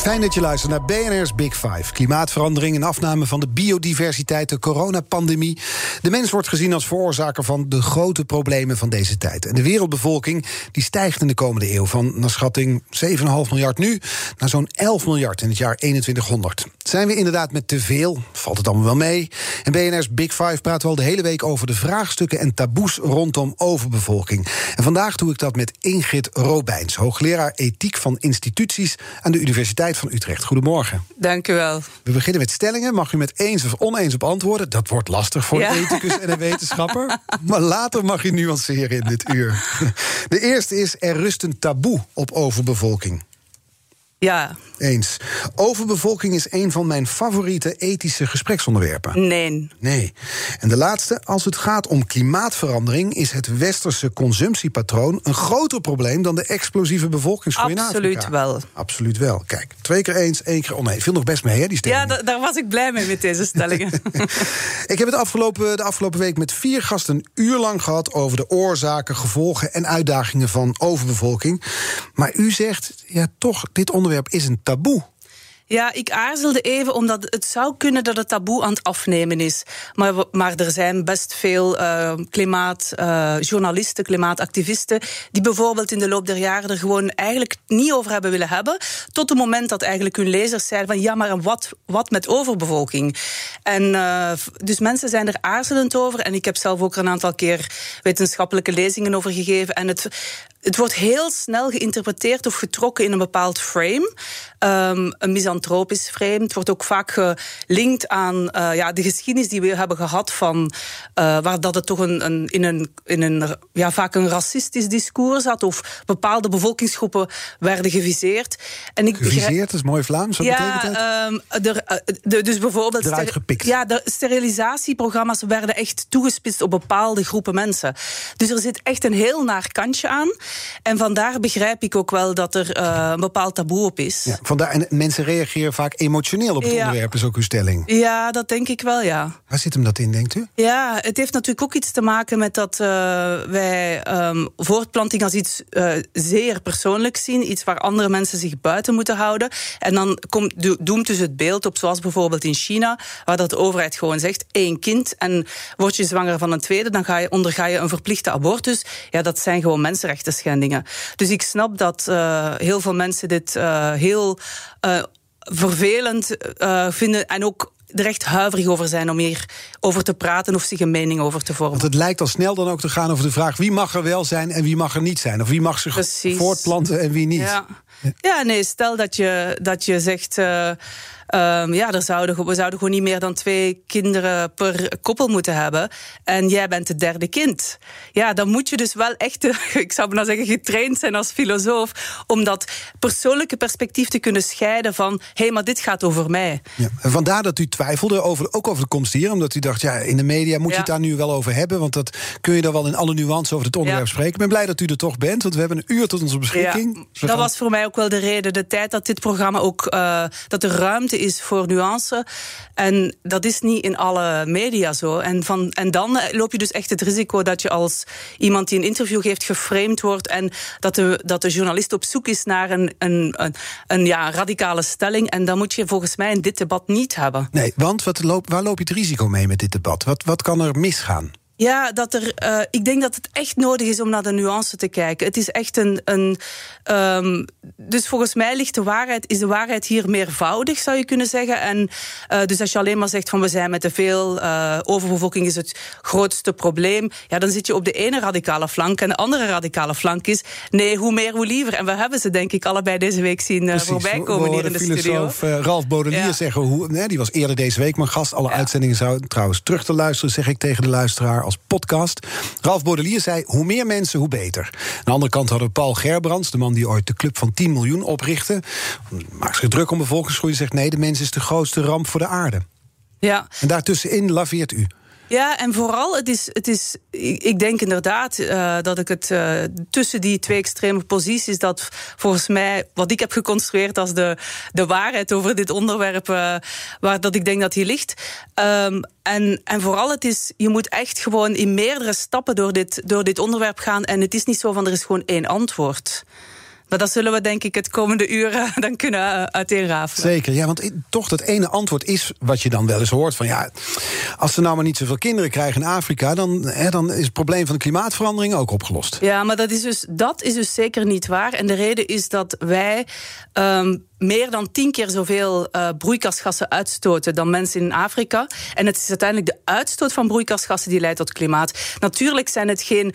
Fijn dat je luistert naar BNR's Big Five. Klimaatverandering en afname van de biodiversiteit, de coronapandemie. De mens wordt gezien als veroorzaker van de grote problemen van deze tijd. En de wereldbevolking die stijgt in de komende eeuw van naar schatting 7,5 miljard nu naar zo'n 11 miljard in het jaar 2100. Zijn we inderdaad met te veel? Valt het allemaal wel mee? En BNR's Big Five praten we al de hele week over de vraagstukken en taboes rondom overbevolking. En vandaag doe ik dat met Ingrid Robijns, hoogleraar ethiek van instituties aan de Universiteit van Utrecht. Goedemorgen. Dank u wel. We beginnen met stellingen. Mag u met eens of oneens op antwoorden? Dat wordt lastig voor Ja. een ethicus en een wetenschapper. Maar later mag u nuanceren in dit uur. De eerste is: er rust een taboe op overbevolking. Ja, Eens. Overbevolking is een van mijn favoriete ethische gespreksonderwerpen. nee. Nee. En de laatste, als het gaat om klimaatverandering, is het westerse consumptiepatroon een groter probleem dan de explosieve bevolkingsgroei in Absoluut Afrika. wel. Absoluut wel. Kijk, twee keer eens, één keer oneens. Viel nog best mee, hè, die stelling. Ja, da- daar was ik blij mee met deze stellingen. Ik heb het afgelopen, de afgelopen week met vier gasten een uur lang gehad over de oorzaken, gevolgen en uitdagingen van overbevolking. Maar u zegt, ja, toch, dit onderwerp is een taboe. Ja, ik aarzelde even, omdat het zou kunnen dat het taboe aan het afnemen is. Maar, maar er zijn best veel eh, klimaatjournalisten, klimaatactivisten, die bijvoorbeeld in de loop der jaren er gewoon eigenlijk niet over hebben willen hebben. Tot het moment dat eigenlijk hun lezers zeiden van ja, maar wat, wat met overbevolking? En eh, dus mensen zijn er aarzelend over. En ik heb zelf ook een aantal keer wetenschappelijke lezingen over gegeven. En het, het wordt heel snel geïnterpreteerd of getrokken in een bepaald frame. Ehm, een misantropisch frame. Het wordt ook vaak gelinkt aan eh, ja, de geschiedenis die we hebben gehad van eh, waar dat het toch een, een, in een, in een ja, vaak een racistisch discours zat of bepaalde bevolkingsgroepen werden geviseerd. En ik Geviseerd, dat is mooi Vlaams, wat betekent dat? ehm, eh, de, dus bijvoorbeeld. Eruit gepikt. Ja, de sterilisatieprogramma's werden echt toegespitst op bepaalde groepen mensen. Dus er zit echt een heel naar kantje aan. En vandaar begrijp ik ook wel dat er een bepaald taboe op is. Ja, vandaar, en mensen reageren vaak emotioneel op het Ja. onderwerp, is ook uw stelling. Ja, dat denk ik wel, ja. Waar zit hem dat in, denkt u? Ja, het heeft natuurlijk ook iets te maken met dat eh, wij ehm, voortplanting als iets eh, zeer persoonlijks zien. Iets waar andere mensen zich buiten moeten houden. En dan komt, do- doemt dus het beeld op, zoals bijvoorbeeld in China, waar dat de overheid gewoon zegt: één kind en word je zwanger van een tweede, dan ga je, onderga je een verplichte abortus. Ja, dat zijn gewoon mensenrechten schendingen. Dus ik snap dat eh, heel veel mensen dit heel eh, vervelend eh, vinden en ook er echt huiverig over zijn om hier over te praten of zich een mening over te vormen. Want het lijkt al snel dan ook te gaan over de vraag... wie mag er wel zijn en wie mag er niet zijn? Of wie mag zich Precies. voortplanten en wie niet? Ja. Ja, nee, stel dat je, dat je zegt. eh, ehm, ja, er zouden, we zouden gewoon niet meer dan twee kinderen per koppel moeten hebben. En jij bent het derde kind. Ja, dan moet je dus wel echt, ik zou bijna zeggen, getraind zijn als filosoof. om dat persoonlijke perspectief te kunnen scheiden van: hé, hey, maar dit gaat over mij. Ja. En vandaar dat u twijfelde, over, ook over de komst hier... omdat u dacht, ja, in de media moet je het daar nu wel over hebben... want dat kun je dan wel in alle nuance over het onderwerp Ja. spreken. Ik ben blij dat u er toch bent, want we hebben een uur tot onze beschikking. Ja, dat was voor mij ook wel de reden. De tijd dat dit programma ook. eh, dat er ruimte is voor nuance. En dat is niet in alle media zo. En, van, en dan eh, loop je dus echt het risico dat je als iemand die een interview geeft geframed wordt. En dat de, dat de journalist op zoek is naar een, een, een, een ja, radicale stelling. En dan moet je volgens mij in dit debat niet hebben. Nee, want wat loop, waar loop je het risico mee met dit debat? Wat, wat kan er misgaan? Ja, dat er, eh, ik denk dat het echt nodig is om naar de nuance te kijken. Het is echt een. een ehm, dus volgens mij ligt de waarheid, is de waarheid hier meervoudig, zou je kunnen zeggen. En eh, dus als je alleen maar zegt van we zijn met te veel, eh, overbevolking is het grootste probleem. Ja, dan zit je op de ene radicale flank. En de andere radicale flank is nee, hoe meer, hoe liever. En we hebben ze denk ik allebei deze week zien voorbij komen hier in de studio. filosoof eh, Ralf Bodelier Ja. zeggen... Hoe, nee, die was eerder deze week mijn gast. Alle uitzendingen zouden trouwens terug te luisteren... zeg ik tegen de luisteraar als podcast. Ralf Bodelier zei, hoe meer mensen, hoe beter. Aan de andere kant hadden we Paul Gerbrands... de man die ooit de club van 10 miljoen oprichtte. Maakt zich druk om bevolkingsgroei. Zegt, nee, de mens is de grootste ramp voor de aarde. Ja. En daartussenin laveert u. Ja, en vooral, het is, het is, ik denk inderdaad uh, dat ik het uh, tussen die twee extreme posities, dat volgens mij wat ik heb geconstrueerd als de, de waarheid over dit onderwerp, uh, waar dat ik denk dat hier ligt. Um, en, en vooral, het is, je moet echt gewoon in meerdere stappen door dit, door dit onderwerp gaan. En het is niet zo van er is gewoon één antwoord. Maar dat zullen we denk ik het komende uren dan kunnen uh, uiteenrafelen. Zeker, ja, want toch dat ene antwoord is wat je dan wel eens hoort: van ja, als ze nou maar niet zoveel kinderen krijgen in Afrika, dan, hè, dan is het probleem van de klimaatverandering ook opgelost. Ja, maar dat is dus, dat is dus zeker niet waar. En de reden is dat wij. Um, meer dan tien keer zoveel uh, broeikasgassen uitstoten dan mensen in Afrika. En het is uiteindelijk de uitstoot van broeikasgassen die leidt tot klimaat. Natuurlijk zijn het geen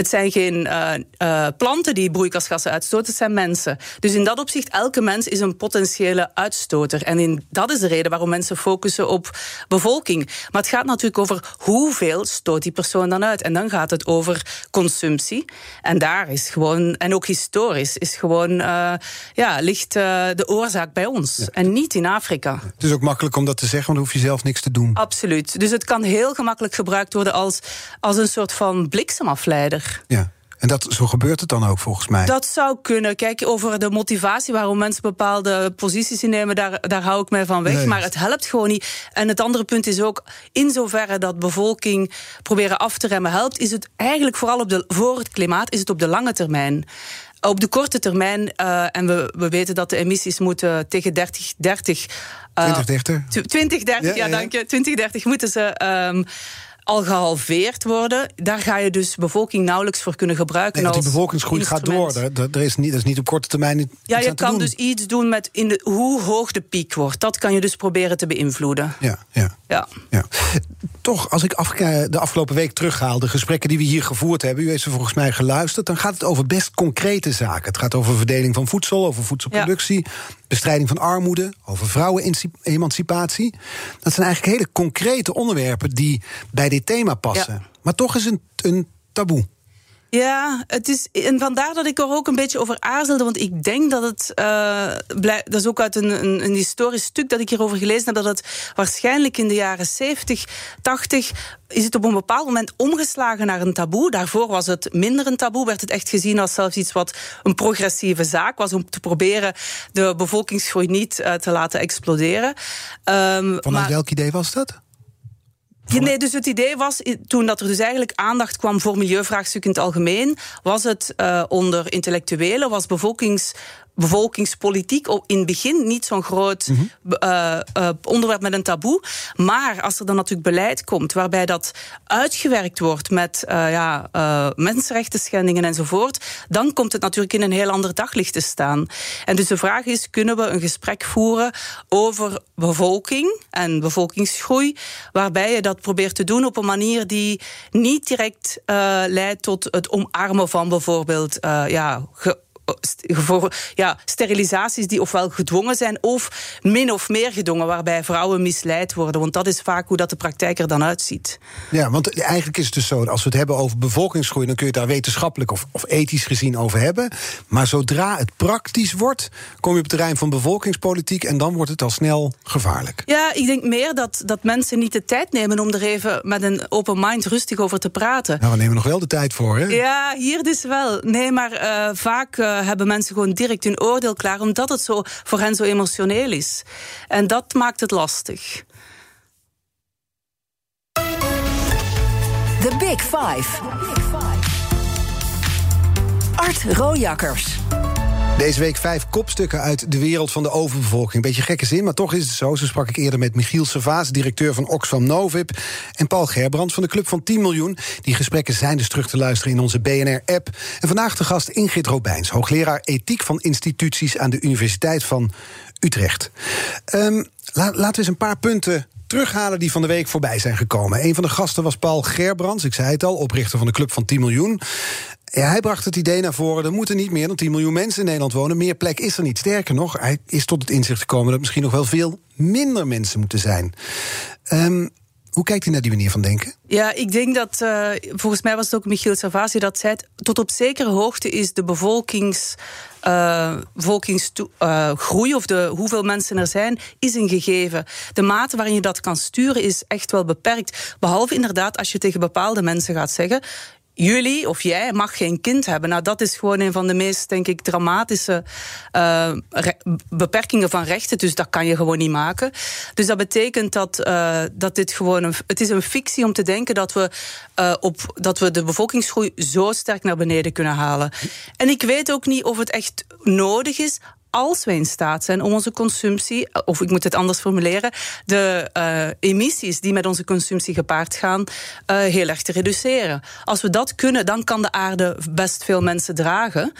het zijn geen uh, uh, planten die broeikasgassen uitstoten, het zijn mensen. Dus in dat opzicht, elke mens is een potentiële uitstoter. En in, dat is de reden waarom mensen focussen op bevolking. Maar het gaat natuurlijk over hoeveel stoot die persoon dan uit. En dan gaat het over consumptie. En daar is gewoon, en ook historisch, is gewoon, uh, ja, ligt de oorzaak bij ons. Ja. En niet in Afrika. Het is ook makkelijk om dat te zeggen, want dan hoef je zelf niks te doen. Absoluut. Dus het kan heel gemakkelijk gebruikt worden als, als een soort van bliksemafleider. Ja. En dat, zo gebeurt het dan ook volgens mij. Dat zou kunnen. Kijk, over de motivatie waarom mensen bepaalde posities innemen, daar, daar hou ik mij van weg. Nee. Maar het helpt gewoon niet. En het andere punt is ook, in zoverre dat bevolking proberen af te remmen helpt, is het eigenlijk vooral op de, voor het klimaat, is het op de lange termijn. Op de korte termijn, uh, en we, we weten dat de emissies moeten tegen 30, 30 uh, 2030? 2030, ja, ja, ja, dank je. 2030 moeten ze. Um, al gehalveerd worden. Daar ga je dus bevolking nauwelijks voor kunnen gebruiken. Nee, die bevolkingsgroei gaat door. Er is niet, dat is niet op korte termijn. Ja, je kan dus iets doen met in de, hoe hoog de piek wordt. Dat kan je dus proberen te beïnvloeden. Ja, ja. ja. ja. Toch, als ik af, de afgelopen week terughaal, de gesprekken die we hier gevoerd hebben, u heeft ze volgens mij geluisterd, dan gaat het over best concrete zaken. Het gaat over verdeling van voedsel, over voedselproductie, ja. Bestrijding van armoede, over vrouwenemancipatie. Dat zijn eigenlijk hele concrete onderwerpen die bij dit thema passen. Ja. Maar toch is een, een taboe. Ja, het is, en vandaar dat ik er ook een beetje over aarzelde. Want ik denk dat het. Uh, blij, dat is ook uit een, een, een, historisch stuk dat ik hierover gelezen heb. Dat het waarschijnlijk in de jaren 70, 80. is het op een bepaald moment omgeslagen naar een taboe. Daarvoor was het minder een taboe. Werd het echt gezien als zelfs iets wat een progressieve zaak was. Om te proberen de bevolkingsgroei niet uh, te laten exploderen. Um, Vanuit maar, welk idee was dat? Ja, nee, dus het idee was, toen dat er dus eigenlijk aandacht kwam voor milieuvraagstukken in het algemeen, was het uh, onder intellectuelen, was bevolkings bevolkingspolitiek in het begin niet zo'n groot mm -hmm. uh, uh, onderwerp met een taboe. Maar als er dan natuurlijk beleid komt waarbij dat uitgewerkt wordt met uh, ja, mensenrechten schendingen enzovoort, dan komt het natuurlijk in een heel ander daglicht te staan. En dus de vraag is: kunnen we een gesprek voeren over bevolking en bevolkingsgroei, waarbij je dat probeert te doen op een manier die niet direct leidt tot het omarmen van bijvoorbeeld ja, voor ja, sterilisaties die ofwel gedwongen zijn of min of meer gedwongen, waarbij vrouwen misleid worden. Want dat is vaak hoe dat de praktijk er dan uitziet. Ja, want eigenlijk is het dus zo, als we het hebben over bevolkingsgroei, dan kun je het daar wetenschappelijk of, of ethisch gezien over hebben. Maar zodra het praktisch wordt, kom je op het terrein van bevolkingspolitiek en dan wordt het al snel gevaarlijk. Ja, ik denk meer dat, dat mensen niet de tijd nemen om er even met een open mind rustig over te praten. Nou, we nemen nog wel de tijd voor, hè? Ja, hier dus wel. Nee, maar uh, vaak uh, hebben mensen gewoon direct hun oordeel klaar, omdat het zo, voor hen zo emotioneel is. En dat maakt het lastig. The Big Five. Art Rojakkers. Deze week vijf kopstukken uit de wereld van de overbevolking. Beetje gekke zin, maar toch is het zo. Zo sprak ik eerder met Michiel Servaas, directeur van Oxfam Novib... en Paul Gerbrands van de Club van 10 miljoen. Die gesprekken zijn dus terug te luisteren in onze BNR-app. En vandaag de gast Ingrid Robijns, hoogleraar ethiek van instituties... aan de Universiteit van Utrecht. Um, la, laten we eens een paar punten terughalen die van de week voorbij zijn gekomen. Een van de gasten was Paul Gerbrands, ik zei het al, oprichter van de Club van 10 miljoen. Ja, hij bracht het idee naar voren, er moeten niet meer dan 10 miljoen mensen in Nederland wonen. Meer plek is er niet. Sterker nog, hij is tot het inzicht gekomen dat misschien nog wel veel minder mensen moeten zijn. Um, Hoe kijkt u naar die manier van denken? Ja, ik denk dat, uh, volgens mij was het ook Michiel Savasi dat zei, tot op zekere hoogte is de bevolkings, uh, bevolkingsgroei uh, of de, hoeveel mensen er zijn, is een gegeven. De mate waarin je dat kan sturen is echt wel beperkt. Behalve inderdaad als je tegen bepaalde mensen gaat zeggen, jullie of jij mag geen kind hebben. Nou, dat is gewoon een van de meest, denk ik, dramatische uh, beperkingen van rechten. Dus dat kan je gewoon niet maken. Dus dat betekent dat, uh, dat dit gewoon een, het is een fictie om te denken dat we, uh, op, dat we de bevolkingsgroei zo sterk naar beneden kunnen halen. En ik weet ook niet of het echt nodig is als wij in staat zijn om onze consumptie, of ik moet het anders formuleren, de uh, emissies die met onze consumptie gepaard gaan, uh, heel erg te reduceren. Als we dat kunnen, dan kan de aarde best veel mensen dragen.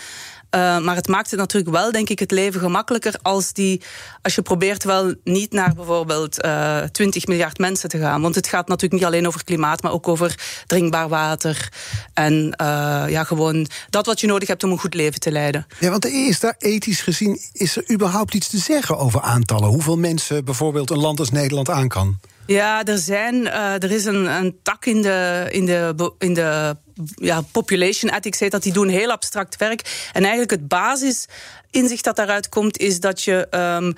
Uh, maar het maakt het natuurlijk wel, denk ik, het leven gemakkelijker als, die, als je probeert wel niet naar bijvoorbeeld uh, 20 miljard mensen te gaan. Want het gaat natuurlijk niet alleen over klimaat, maar ook over drinkbaar water. En uh, ja, gewoon dat wat je nodig hebt om een goed leven te leiden. Ja, want is daar ethisch gezien, is er überhaupt iets te zeggen over aantallen? Hoeveel mensen bijvoorbeeld een land als Nederland aan kan? Ja, er, zijn, uh, er is een, een tak in de, in de, in de ja, population ethics heet dat. Die doen heel abstract werk. En eigenlijk het basisinzicht dat daaruit komt, is dat je. Um,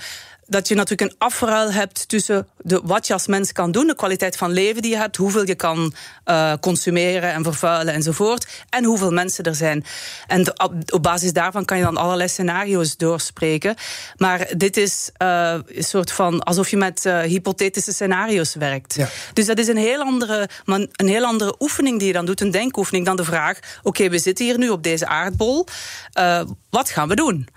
dat je natuurlijk een afruil hebt tussen de, wat je als mens kan doen, de kwaliteit van leven die je hebt, hoeveel je kan uh, consumeren en vervuilen enzovoort, en hoeveel mensen er zijn. En de, op, basis daarvan kan je dan allerlei scenario's doorspreken. Maar dit is uh, een soort van alsof je met uh, hypothetische scenario's werkt. Ja. Dus dat is een heel, andere, een heel andere oefening die je dan doet, een denkoefening, dan de vraag: oké, okay, we zitten hier nu op deze aardbol, wat gaan we doen?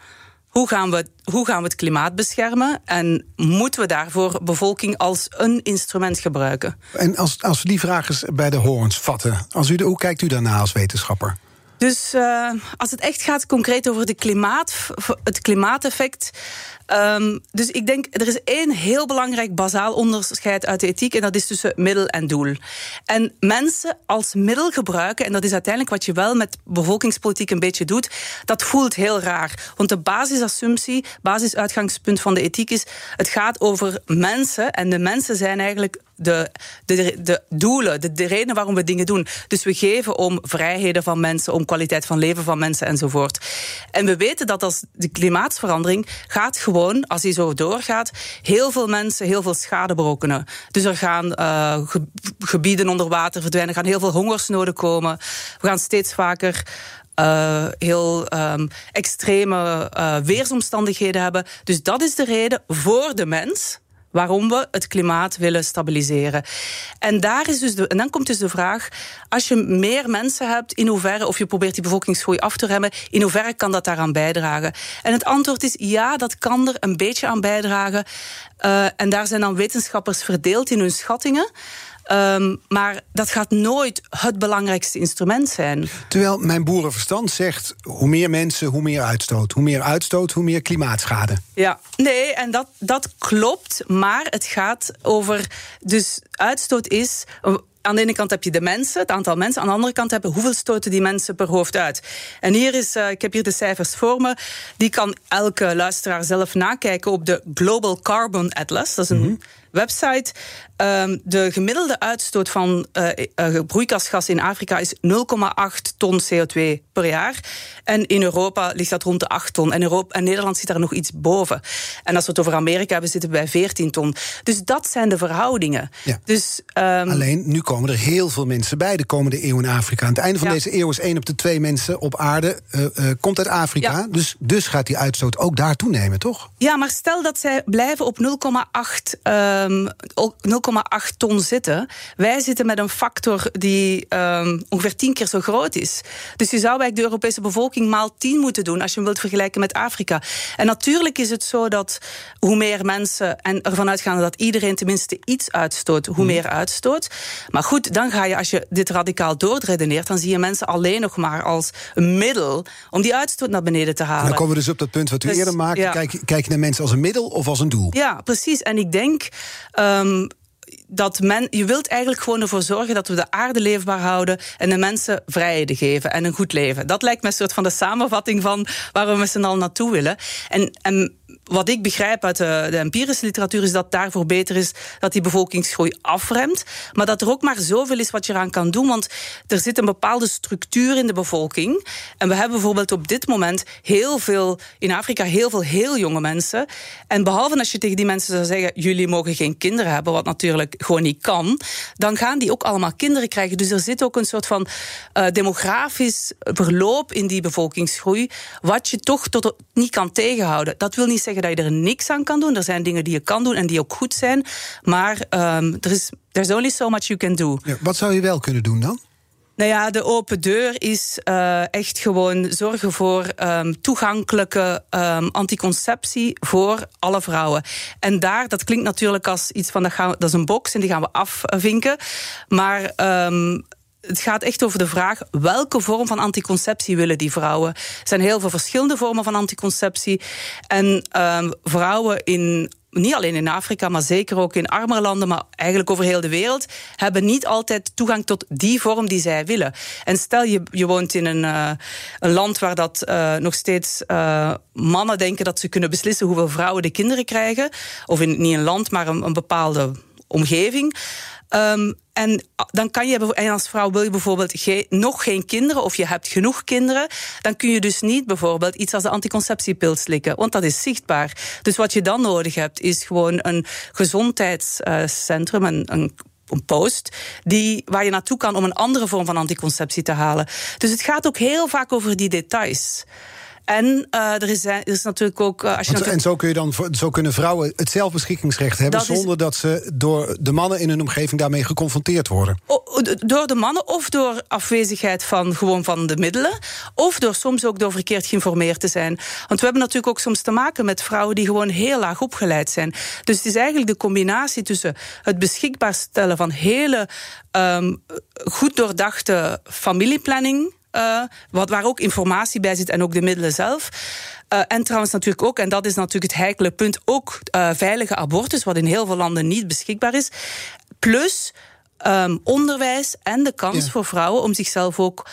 Hoe gaan, we, hoe gaan we het klimaat beschermen? En moeten we daarvoor bevolking als een instrument gebruiken? En als, als we die vraag eens bij de horens vatten, als u, hoe kijkt u daarna als wetenschapper? Dus uh, als het echt gaat concreet over de klimaat, het klimaateffect. Um, dus ik denk, er is één heel belangrijk bazaal onderscheid uit de ethiek, en dat is tussen middel en doel. En mensen als middel gebruiken, en dat is uiteindelijk wat je wel met bevolkingspolitiek een beetje doet, dat voelt heel raar. Want de basisassumptie, basisuitgangspunt van de ethiek is, het gaat over mensen, en de mensen zijn eigenlijk de, de, de doelen, de, de redenen waarom we dingen doen. Dus we geven om vrijheden van mensen, om kwaliteit van leven van mensen enzovoort. En we weten dat als de klimaatsverandering gaat gewoon, als die zo doorgaat, heel veel mensen heel veel schade berokkenen. Dus er gaan uh, gebieden onder water verdwijnen, er gaan heel veel hongersnoden komen. We gaan steeds vaker uh, heel um, extreme uh, weersomstandigheden hebben. Dus dat is de reden voor de mens waarom we het klimaat willen stabiliseren. En, daar is dus de, en dan komt dus de vraag: als je meer mensen hebt, in hoeverre, of je probeert die bevolkingsgroei af te remmen, in hoeverre kan dat daaraan bijdragen? En het antwoord is ja, dat kan er een beetje aan bijdragen. Uh, en daar zijn dan wetenschappers verdeeld in hun schattingen. Um, maar dat gaat nooit het belangrijkste instrument zijn. Terwijl mijn boerenverstand zegt: hoe meer mensen, hoe meer uitstoot. Hoe meer uitstoot, hoe meer klimaatschade. Ja, nee, en dat, dat klopt. Maar het gaat over. Dus uitstoot is aan de ene kant heb je de mensen, het aantal mensen. Aan de andere kant hebben hoeveel stoten die mensen per hoofd uit. En hier is, uh, ik heb hier de cijfers voor me. Die kan elke luisteraar zelf nakijken op de Global Carbon Atlas. Dat is een mm -hmm website. Um, de gemiddelde uitstoot van uh, uh, broeikasgas in Afrika is 0,8 ton CO2 per jaar. En in Europa ligt dat rond de 8 ton. En, Europa, en Nederland zit daar nog iets boven. En als we het over Amerika hebben, zitten we bij 14 ton. Dus dat zijn de verhoudingen. Ja. Dus, um, Alleen, nu komen er heel veel mensen bij de komende eeuw in Afrika. Aan het einde van ja. deze eeuw is 1 op de 2 mensen op aarde uh, komt uit Afrika. Ja. Dus, dus gaat die uitstoot ook daar toenemen, toch? Ja, maar stel dat zij blijven op 0,8 um, 0,8 ton zitten. Wij zitten met een factor die um, ongeveer tien keer zo groot is. Dus je zou eigenlijk de Europese bevolking maal 10 moeten doen als je hem wilt vergelijken met Afrika. En natuurlijk is het zo dat hoe meer mensen, en ervan uitgaande dat iedereen tenminste iets uitstoot, hoe mm. meer uitstoot. Maar goed, dan ga je, als je dit radicaal doorredeneert, dan zie je mensen alleen nog maar als een middel om die uitstoot naar beneden te halen. En dan komen we dus op dat punt wat u dus, eerder maakte. Ja. Kijk, kijk je naar mensen als een middel of als een doel? Ja, precies. En ik denk. Um, dat men, je wilt eigenlijk gewoon ervoor zorgen dat we de aarde leefbaar houden en de mensen vrijheden geven en een goed leven. Dat lijkt me een soort van de samenvatting van waar we met z'n allen naartoe willen. En, en wat ik begrijp uit de, de, empirische literatuur is dat daarvoor beter is dat die bevolkingsgroei afremt. Maar dat er ook maar zoveel is wat je eraan kan doen. Want er zit een bepaalde structuur in de bevolking. En we hebben bijvoorbeeld op dit moment heel veel, in Afrika heel veel heel jonge mensen. En behalve als je tegen die mensen zou zeggen: jullie mogen geen kinderen hebben, wat natuurlijk gewoon niet kan, dan gaan die ook allemaal kinderen krijgen. Dus er zit ook een soort van uh, demografisch verloop in die bevolkingsgroei, wat je toch niet kan tegenhouden. Dat wil niet zeggen dat je er niks aan kan doen. Er zijn dingen die je kan doen en die ook goed zijn. Maar um, er is there's only so much you can do. Wat zou je wel kunnen doen dan? Nou ja, de open deur is uh, echt gewoon zorgen voor um, toegankelijke um, anticonceptie voor alle vrouwen. En daar, dat klinkt natuurlijk als iets van dat, gaan, dat is een box en die gaan we afvinken. Maar um, het gaat echt over de vraag welke vorm van anticonceptie willen die vrouwen. Er zijn heel veel verschillende vormen van anticonceptie. En vrouwen in niet alleen in Afrika, maar zeker ook in armere landen, maar eigenlijk over heel de wereld, hebben niet altijd toegang tot die vorm die zij willen. En stel je, je woont in een, uh, een land waar dat uh, nog steeds uh, mannen denken dat ze kunnen beslissen hoeveel vrouwen de kinderen krijgen, of in, niet een land, maar een, een bepaalde omgeving. Um, en dan kan je, en als vrouw wil je bijvoorbeeld ge, nog geen kinderen of je hebt genoeg kinderen, dan kun je dus niet bijvoorbeeld iets als de anticonceptiepil slikken, want dat is zichtbaar. Dus wat je dan nodig hebt, is gewoon een gezondheidscentrum, een, een een post die, waar je naartoe kan om een andere vorm van anticonceptie te halen. Dus het gaat ook heel vaak over die details. En uh, er, is, er is natuurlijk ook. Uh, als je natuurlijk... En zo, kun je dan, zo kunnen vrouwen het zelfbeschikkingsrecht hebben. Dat zonder is... dat ze door de mannen in hun omgeving daarmee geconfronteerd worden. O, door de mannen of door afwezigheid van gewoon van de middelen. Of door soms ook door verkeerd geïnformeerd te zijn. Want we hebben natuurlijk ook soms te maken met vrouwen die gewoon heel laag opgeleid zijn. Dus het is eigenlijk de combinatie tussen het beschikbaar stellen van hele um, goed doordachte familieplanning uh, wat, waar ook informatie bij zit en ook de middelen zelf. Uh, en trouwens natuurlijk ook, en dat is natuurlijk het heikele punt, ook uh, veilige abortus, wat in heel veel landen niet beschikbaar is. Plus um, onderwijs en de kans ja. voor vrouwen om zichzelf ook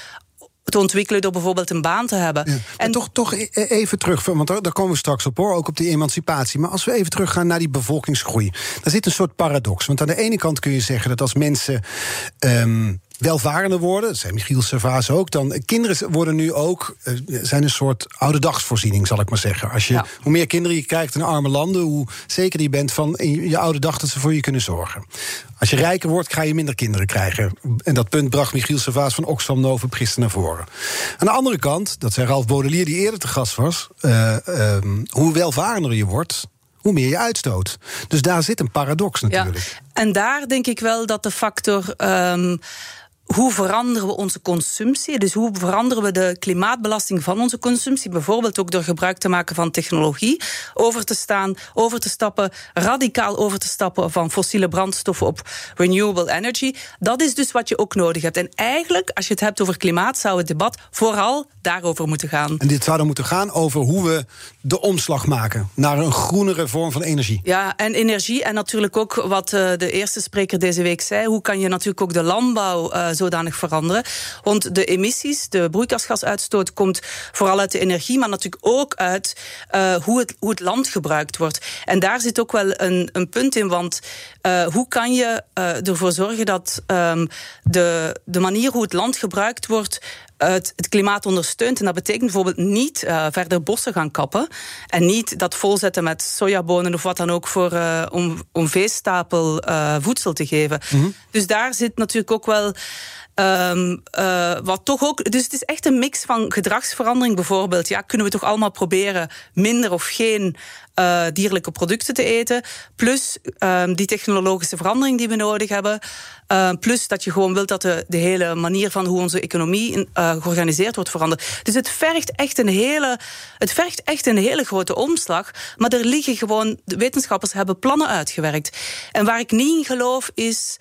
te ontwikkelen door bijvoorbeeld een baan te hebben. Ja, en toch, toch e-, e-, even terug, want daar komen we straks op hoor, ook op die emancipatie. Maar als we even teruggaan naar die bevolkingsgroei, daar zit een soort paradox. Want aan de ene kant kun je zeggen dat als mensen. Um, welvarender worden, dat zei Michiel Servaas ook, dan kinderen worden nu ook, uh, zijn een soort oude dagsvoorziening, zal ik maar zeggen. Als je, ja. Hoe meer kinderen je krijgt in arme landen, hoe zeker je bent van in je oude dag dat ze voor je kunnen zorgen. Als je rijker wordt, ga je minder kinderen krijgen. En dat punt bracht Michiel Servaas van Oxfam Novum gisteren naar voren. Aan de andere kant, dat zei Ralf Baudelier, die eerder te gast was, uh, um, hoe welvarender je wordt, hoe meer je uitstoot. Dus daar zit een paradox natuurlijk. Ja, en daar denk ik wel dat de factor. Um, hoe veranderen we onze consumptie? Dus hoe veranderen we de klimaatbelasting van onze consumptie? Bijvoorbeeld ook door gebruik te maken van technologie. Over te staan, over te stappen, radicaal over te stappen van fossiele brandstoffen op renewable energy. Dat is dus wat je ook nodig hebt. En eigenlijk, als je het hebt over klimaat, zou het debat vooral daarover moeten gaan. En dit zou dan moeten gaan over hoe we de omslag maken naar een groenere vorm van energie. Ja, en energie. En natuurlijk ook wat uh, de eerste spreker deze week zei. Hoe kan je natuurlijk ook de landbouw uh, zodanig veranderen? Want de emissies, de broeikasgasuitstoot, komt vooral uit de energie, maar natuurlijk ook uit uh, hoe, het, hoe het land gebruikt wordt. En daar zit ook wel een, een punt in. Want hoe kan je ervoor zorgen dat um, de, de manier hoe het land gebruikt wordt het, het, klimaat ondersteunt. En dat betekent bijvoorbeeld niet uh, verder bossen gaan kappen. En niet dat volzetten met sojabonen of wat dan ook voor, uh, om, om veestapel uh, voedsel te geven. Mm -hmm. Dus daar zit natuurlijk ook wel. Um, wat toch ook, dus het is echt een mix van gedragsverandering bijvoorbeeld. Ja, kunnen we toch allemaal proberen minder of geen uh, dierlijke producten te eten. Plus um, die technologische verandering die we nodig hebben. Uh, plus dat je gewoon wilt dat de, de hele manier van hoe onze economie uh, georganiseerd wordt veranderd. Dus het vergt echt een hele, het vergt echt een hele grote omslag. Maar er liggen gewoon, de wetenschappers hebben plannen uitgewerkt. En waar ik niet in geloof is.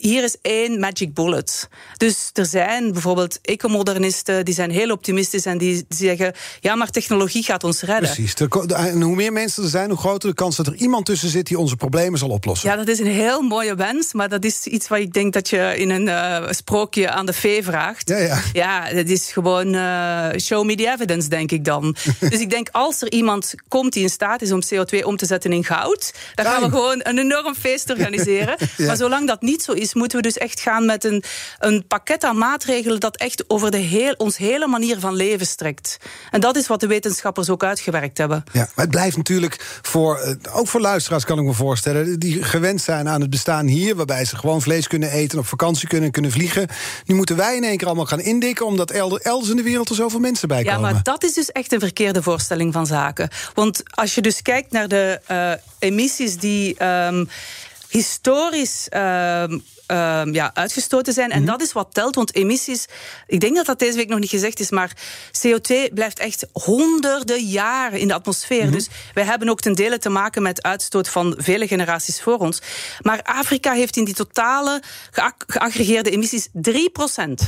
Hier is één magic bullet. Dus er zijn bijvoorbeeld ecomodernisten die zijn heel optimistisch en die zeggen: ja, maar technologie gaat ons redden. Precies. En hoe meer mensen er zijn, hoe groter de kans dat er iemand tussen zit die onze problemen zal oplossen. Ja, dat is een heel mooie wens, maar dat is iets wat ik denk dat je in een uh, sprookje aan de fee vraagt. Ja, ja. ja dat is gewoon uh, show me the evidence, denk ik dan. dus ik denk als er iemand komt die in staat is om CO2 om te zetten in goud, dan gaan we gewoon een enorm feest organiseren. ja. Maar zolang dat niet zo is, moeten we dus echt gaan met een, een pakket aan maatregelen dat echt over de heel, ons hele manier van leven strekt. En dat is wat de wetenschappers ook uitgewerkt hebben. Ja, maar het blijft natuurlijk voor, eh, ook voor luisteraars kan ik me voorstellen, die gewend zijn aan het bestaan hier, waarbij ze gewoon vlees kunnen eten, op vakantie kunnen, kunnen vliegen. Nu moeten wij in één keer allemaal gaan indikken, omdat elders in de wereld er zoveel mensen bij komen. Ja, maar dat is dus echt een verkeerde voorstelling van zaken. Want als je dus kijkt naar de uh, emissies die. Um, historisch uh, uh, ja, uitgestoten zijn. En mm -hmm. dat is wat telt, want emissies... Ik denk dat dat deze week nog niet gezegd is, maar CO2 blijft echt honderden jaren in de atmosfeer. Mm -hmm. Dus wij hebben ook ten dele te maken met uitstoot van vele generaties voor ons. Maar Afrika heeft in die totale geaggregeerde emissies 3 procent.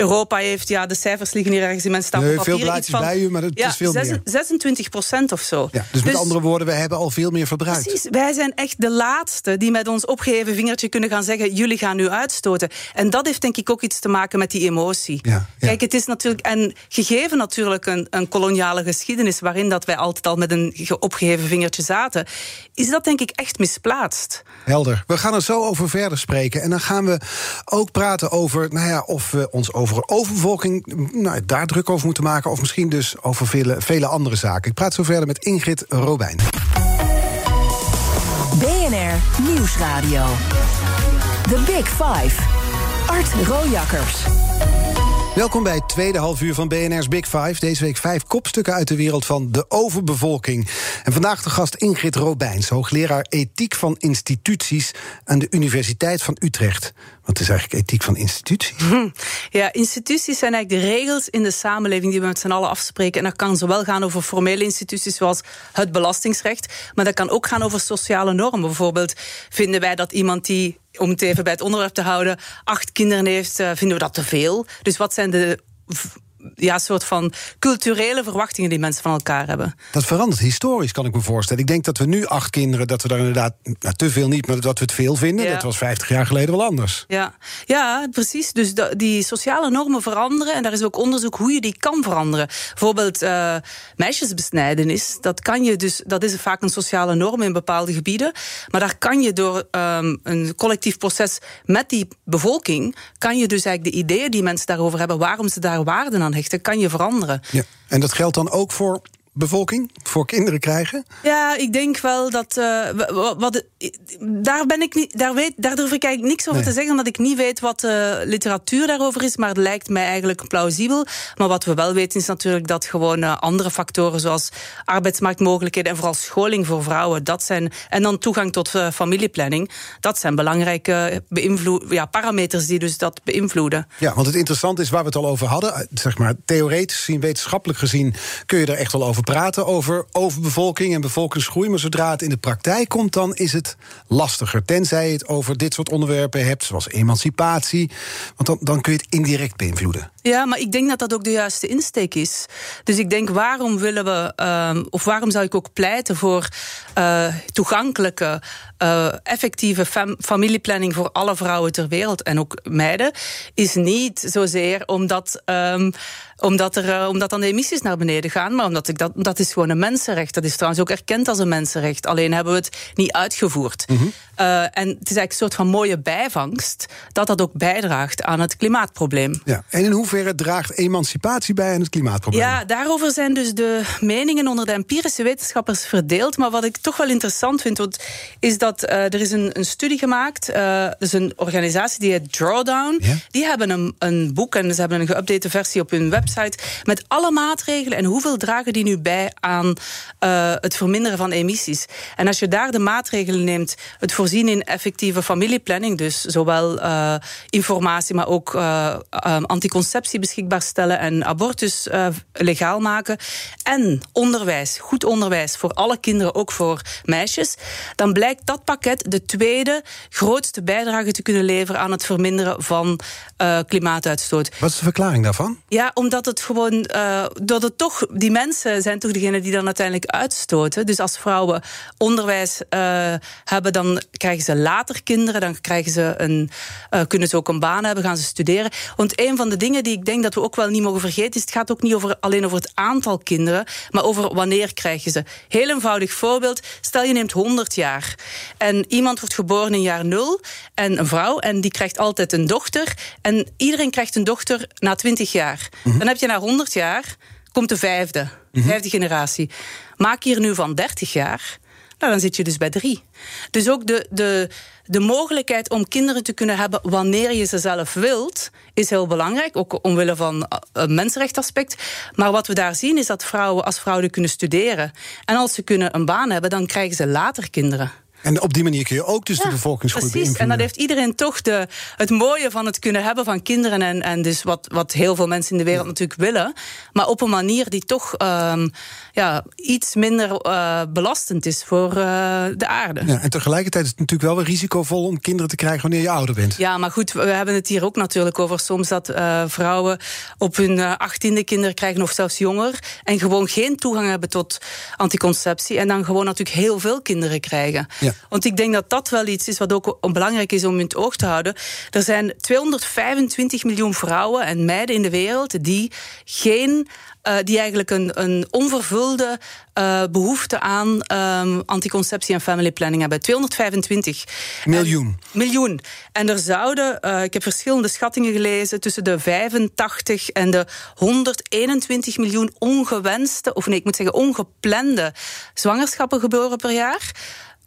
Europa heeft, ja, de cijfers liggen hier ergens in mijn stapel nee, papier. Veel blaadjes van, bij u, maar het ja, is veel 6, meer. 26 procent of zo. Ja, dus met dus, andere woorden, we hebben al veel meer verbruikt. Precies, wij zijn echt de laatste die met ons opgeheven vingertje kunnen gaan zeggen... jullie gaan nu uitstoten. En dat heeft denk ik ook iets te maken met die emotie. Ja, ja. Kijk, het is natuurlijk... En gegeven natuurlijk een, een koloniale geschiedenis... waarin dat wij altijd al met een opgeheven vingertje zaten... is dat denk ik echt misplaatst. Helder. We gaan er zo over verder spreken. En dan gaan we ook praten over... nou ja, of we ons over overbevolking nou, daar druk over moeten maken... of misschien dus over vele, vele andere zaken. Ik praat zo verder met Ingrid Robijn. BNR Nieuwsradio. The Big Five. Art Rojakkers. Welkom bij het tweede halfuur van BNR's Big Five. Deze week vijf kopstukken uit de wereld van de overbevolking. En vandaag de gast Ingrid Robijns, hoogleraar ethiek van instituties aan de Universiteit van Utrecht. Wat is eigenlijk ethiek van instituties? Ja, instituties zijn eigenlijk de regels in de samenleving die we met z'n allen afspreken. En dat kan zowel gaan over formele instituties zoals het belastingsrecht, maar dat kan ook gaan over sociale normen. Bijvoorbeeld vinden wij dat iemand die om het even bij het onderwerp te houden, acht kinderen heeft, vinden we dat te veel. Dus wat zijn de ja, soort van culturele verwachtingen die mensen van elkaar hebben. Dat verandert historisch, kan ik me voorstellen. Ik denk dat we nu acht kinderen, dat we daar inderdaad nou, te veel niet, maar dat we het veel vinden. Ja. Dat was 50 jaar geleden wel anders. Ja, ja precies. Dus die sociale normen veranderen. En daar is ook onderzoek hoe je die kan veranderen. Bijvoorbeeld uh, meisjesbesnijdenis. Dat kan je dus, dat is vaak een sociale norm in bepaalde gebieden. Maar daar kan je door um, een collectief proces met die bevolking, kan je dus eigenlijk de ideeën die mensen daarover hebben, waarom ze daar waarden aan hechten, kan je veranderen. Ja. En dat geldt dan ook voor bevolking voor kinderen krijgen? Ja, ik denk wel dat. Uh, wat, daar, ben ik niet, daar, weet, daar durf ik eigenlijk niks over nee. te zeggen, omdat ik niet weet wat de literatuur daarover is. Maar het lijkt mij eigenlijk plausibel. Maar wat we wel weten is natuurlijk dat gewoon uh, andere factoren, zoals arbeidsmarktmogelijkheden en vooral scholing voor vrouwen, dat zijn. En dan toegang tot familieplanning, dat zijn belangrijke ja, parameters die dus dat beïnvloeden. Ja, want het interessante is waar we het al over hadden. Zeg maar, theoretisch gezien, wetenschappelijk gezien, kun je er echt wel over praten over overbevolking en bevolkingsgroei. Maar zodra het in de praktijk komt, dan is het lastiger. Tenzij je het over dit soort onderwerpen hebt, zoals emancipatie. Want dan, dan kun je het indirect beïnvloeden. Ja, maar ik denk dat dat ook de juiste insteek is. Dus ik denk, waarom willen we, uh, of waarom zou ik ook pleiten voor uh, toegankelijke, uh, effectieve fam familieplanning voor alle vrouwen ter wereld en ook meiden, is niet zozeer omdat. Um, omdat, er, omdat dan de emissies naar beneden gaan, maar omdat ik dat, dat is gewoon een mensenrecht. Dat is trouwens ook erkend als een mensenrecht. Alleen hebben we het niet uitgevoerd. Mm -hmm. uh, en het is eigenlijk een soort van mooie bijvangst dat dat ook bijdraagt aan het klimaatprobleem. Ja, en in hoeverre draagt emancipatie bij aan het klimaatprobleem? Ja, daarover zijn dus de meningen onder de empirische wetenschappers verdeeld. Maar wat ik toch wel interessant vind, is dat uh, er is een, een studie gemaakt. Uh, dus een organisatie die heet Drawdown. Ja? Die hebben een, een boek en ze hebben een geüpdate versie op hun website met alle maatregelen en hoeveel dragen die nu bij aan uh, het verminderen van emissies. En als je daar de maatregelen neemt, het voorzien in effectieve familieplanning, dus zowel uh, informatie, maar ook uh, anticonceptie beschikbaar stellen en abortus legaal maken, en onderwijs, goed onderwijs voor alle kinderen, ook voor meisjes, dan blijkt dat pakket de tweede grootste bijdrage te kunnen leveren aan het verminderen van klimaatuitstoot. Wat is de verklaring daarvan? Ja, omdat het gewoon, uh, dat het toch, die mensen zijn toch degene die dan uiteindelijk uitstoten. Dus als vrouwen onderwijs uh, hebben, dan krijgen ze later kinderen, dan krijgen ze een, kunnen ze ook een baan hebben, gaan ze studeren. Want een van de dingen die ik denk dat we ook wel niet mogen vergeten, is het gaat ook niet over, alleen over het aantal kinderen, maar over wanneer krijg je ze. Heel eenvoudig voorbeeld, stel je neemt 100 jaar en iemand wordt geboren in jaar 0 en een vrouw en die krijgt altijd een dochter en iedereen krijgt een dochter na 20 jaar. Mhm. Heb je na 100 jaar komt de vijfde, mhm. vijfde generatie. Maak je er nu van 30 jaar, nou, dan zit je dus bij drie. Dus ook de, de, de mogelijkheid om kinderen te kunnen hebben wanneer je ze zelf wilt, is heel belangrijk, ook omwille van eh, een mensenrechtaspect. Maar wat we daar zien is dat vrouwen als vrouwen kunnen studeren. En als ze kunnen een baan hebben, dan krijgen ze later kinderen. En op die manier kun je ook dus de bevolkingsgroei precies. En dat heeft iedereen toch de, het mooie van het kunnen hebben van kinderen. En, en dus wat, wat heel veel mensen in de wereld natuurlijk willen. Maar op een manier die toch um, ja, iets minder uh, belastend is voor uh, de aarde. Ja, en tegelijkertijd is het natuurlijk wel weer risicovol om kinderen te krijgen wanneer je ouder bent. Ja, maar goed, we hebben het hier ook natuurlijk over soms dat uh, vrouwen op hun achttiende kinderen krijgen of zelfs jonger. En gewoon geen toegang hebben tot anticonceptie. En dan gewoon natuurlijk heel veel kinderen krijgen. Ja. Want ik denk dat dat wel iets is wat ook belangrijk is om in het oog te houden. Er zijn 225 miljoen vrouwen en meiden in de wereld die geen uh, die eigenlijk een, een onvervulde uh, behoefte aan um, anticonceptie en family planning hebben. 225 miljoen. En, miljoen. En er zouden, uh, ik heb verschillende schattingen gelezen, tussen de 85 en de 121 miljoen ongewenste, of nee, ik moet zeggen ongeplande zwangerschappen gebeuren per jaar.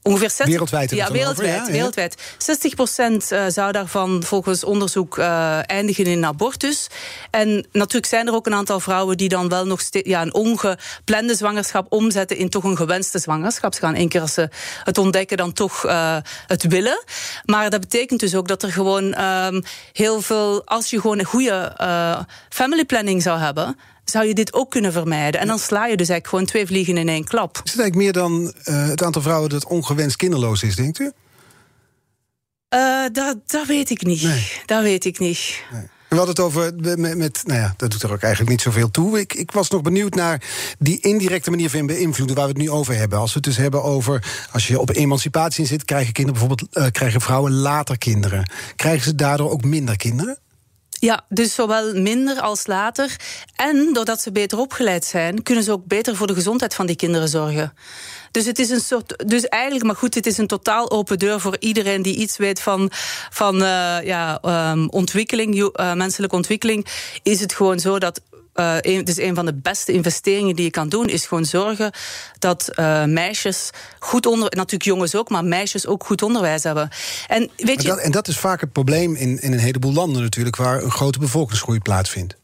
Ongeveer 60, wereldwijd. Ja, wereldwijd. Ja, wereldwijd. 60 procent eh, zou daarvan volgens onderzoek uh, eindigen in abortus. En natuurlijk zijn er ook een aantal vrouwen die dan wel nog ja, een ongeplande zwangerschap omzetten in toch een gewenste zwangerschap. Ze gaan één keer als ze het ontdekken dan toch uh, het willen. Maar dat betekent dus ook dat er gewoon um, heel veel, als je gewoon een goede family planning zou hebben, zou je dit ook kunnen vermijden. En dan sla je dus eigenlijk gewoon twee vliegen in één klap. Is het eigenlijk meer dan uh, het aantal vrouwen dat ongewenst kinderloos is, denkt u? Uh, dat, dat weet ik niet. Nee. Dat weet ik niet. Nee. We hadden het over, met, met, nou ja, dat doet er ook eigenlijk niet zoveel toe. Ik, ik was nog benieuwd naar die indirecte manier van beïnvloeden... waar we het nu over hebben. Als we het dus hebben over, als je op emancipatie zit... krijgen kinderen bijvoorbeeld, uh, krijgen vrouwen later kinderen. Krijgen ze daardoor ook minder kinderen? Ja, dus zowel minder als later. En doordat ze beter opgeleid zijn, kunnen ze ook beter voor de gezondheid van die kinderen zorgen. Dus het is een soort. Dus eigenlijk, maar goed, het is een totaal open deur voor iedereen die iets weet van, van uh, ja, um, ontwikkeling, uh, menselijke ontwikkeling. Is het gewoon zo dat uh, een, dus een van de beste investeringen die je kan doen, is gewoon zorgen dat uh, meisjes goed onder, natuurlijk jongens ook, maar meisjes ook goed onderwijs hebben. En, weet je, dat, en dat is vaak het probleem in, in een heleboel landen natuurlijk, waar een grote bevolkingsgroei plaatsvindt.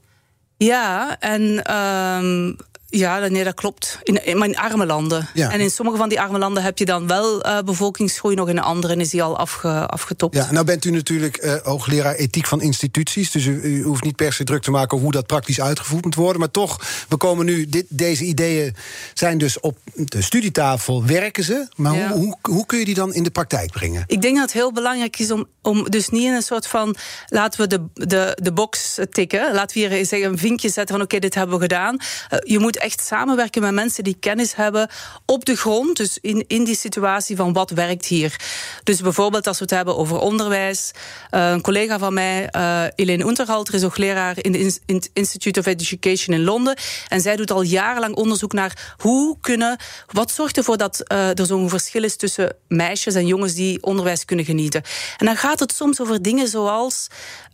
Ja, en um, ja, nee, dat klopt. In, in, in arme landen. Ja. En in sommige van die arme landen heb je dan wel uh, bevolkingsgroei, nog in de andere is die al afge, afgetopt. Ja, nou bent u natuurlijk uh, hoogleraar ethiek van instituties, dus u, u, hoeft niet per se druk te maken hoe dat praktisch uitgevoerd moet worden. Maar toch, we komen nu, dit, deze ideeën zijn dus op de studietafel, werken ze. Maar ja. hoe, hoe, hoe, kun je die dan in de praktijk brengen? Ik denk dat het heel belangrijk is om, om dus niet in een soort van, laten we de, de, de box tikken, laten we hier zeggen, een vinkje zetten van oké, okay, dit hebben we gedaan. Uh, je moet echt samenwerken met mensen die kennis hebben op de grond. Dus in, in die situatie van wat werkt hier. Dus bijvoorbeeld als we het hebben over onderwijs. Uh, een collega van mij, uh, Elaine Unterhalter, is hoogleraar in het Institute of Education in Londen. En zij doet al jarenlang onderzoek naar hoe kunnen, wat zorgt ervoor dat uh, er zo'n verschil is tussen meisjes en jongens die onderwijs kunnen genieten. En dan gaat het soms over dingen zoals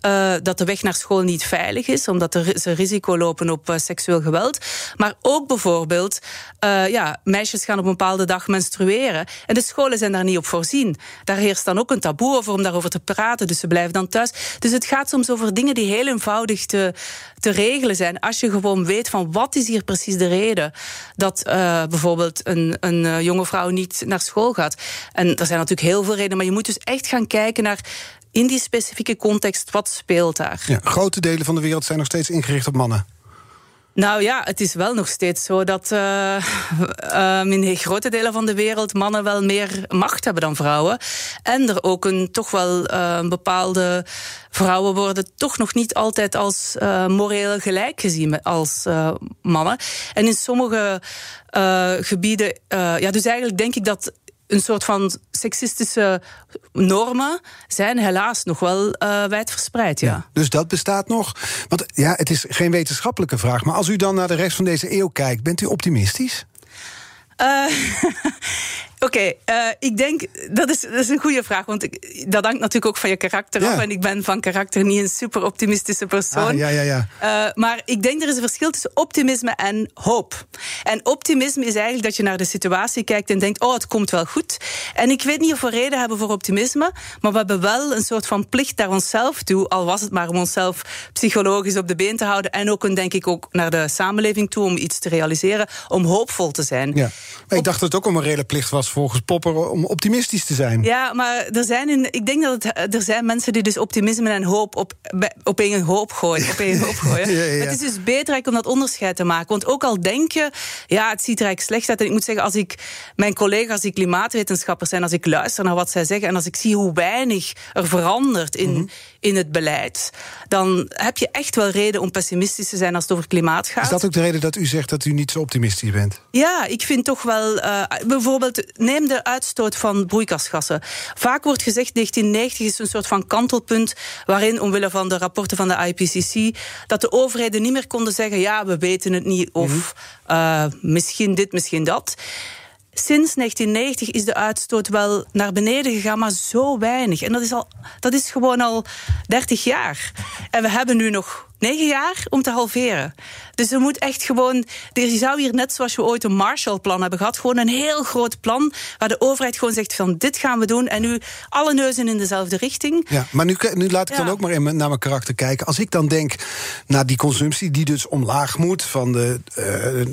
uh, dat de weg naar school niet veilig is, omdat er, ze risico lopen op uh, seksueel geweld. Maar ook bijvoorbeeld, uh, ja, meisjes gaan op een bepaalde dag menstrueren. En de scholen zijn daar niet op voorzien. Daar heerst dan ook een taboe over om daarover te praten. Dus ze blijven dan thuis. Dus het gaat soms over dingen die heel eenvoudig te, te regelen zijn. Als je gewoon weet van wat is hier precies de reden dat bijvoorbeeld een, een jonge vrouw niet naar school gaat. En er zijn natuurlijk heel veel redenen, maar je moet dus echt gaan kijken naar in die specifieke context, wat speelt daar? Ja, grote delen van de wereld zijn nog steeds ingericht op mannen. Nou ja, het is wel nog steeds zo dat uh, um, in grote delen van de wereld mannen wel meer macht hebben dan vrouwen. En er ook een toch wel uh, bepaalde vrouwen worden toch nog niet altijd als uh, moreel gelijk gezien als mannen. En in sommige gebieden, ja, dus eigenlijk denk ik dat een soort van seksistische normen zijn helaas nog wel uh, wijdverspreid. Ja. ja. Dus dat bestaat nog. Want ja, het is geen wetenschappelijke vraag. Maar als u dan naar de rest van deze eeuw kijkt, bent u optimistisch? Uh, Oké, okay, uh, ik denk dat is, dat is een goede vraag, want ik, dat hangt natuurlijk ook van je karakter ja. af. En ik ben van karakter niet een super optimistische persoon. Ah, ja, ja, ja. Uh, maar ik denk er is een verschil tussen optimisme en hoop. En optimisme is eigenlijk dat je naar de situatie kijkt en denkt: oh, het komt wel goed. En ik weet niet of we reden hebben voor optimisme, maar we hebben wel een soort van plicht naar onszelf toe, al was het maar om onszelf psychologisch op de been te houden en ook een, denk ik ook naar de samenleving toe om iets te realiseren, om hoopvol te zijn. Ja. Maar ik dacht dat het ook om een reële plicht was volgens Popper om optimistisch te zijn. Ja, maar er zijn in, ik denk dat het, er zijn mensen die dus optimisme en hoop op, op één hoop gooien. Op één hoop gooien. ja, ja. Het is dus beter om dat onderscheid te maken. Want ook al denk je, ja, het ziet er eigenlijk slecht uit. En ik moet zeggen, als ik mijn collega's die klimaatwetenschappers zijn, als ik luister naar wat zij zeggen en als ik zie hoe weinig er verandert in, mhm. In het beleid, dan heb je echt wel reden om pessimistisch te zijn als het over klimaat gaat. Is dat ook de reden dat u zegt dat u niet zo optimistisch bent? Ja, ik vind toch wel, uh, bijvoorbeeld, neem de uitstoot van broeikasgassen. Vaak wordt gezegd 1990 is een soort van kantelpunt waarin, omwille van de rapporten van de IPCC, dat de overheden niet meer konden zeggen: ja, we weten het niet of uh, misschien dit, misschien dat. Sinds 1990 is de uitstoot wel naar beneden gegaan, maar zo weinig. En dat is, al, dat is gewoon al 30 jaar. En we hebben nu nog negen jaar om te halveren. Dus er moet echt gewoon. Je zou hier net zoals we ooit een Marshallplan hebben gehad, gewoon een heel groot plan waar de overheid gewoon zegt van dit gaan we doen en nu alle neuzen in dezelfde richting. Ja, maar nu, nu laat ik dan ook maar in naar mijn karakter kijken. Als ik dan denk naar die consumptie die dus omlaag moet van de, uh,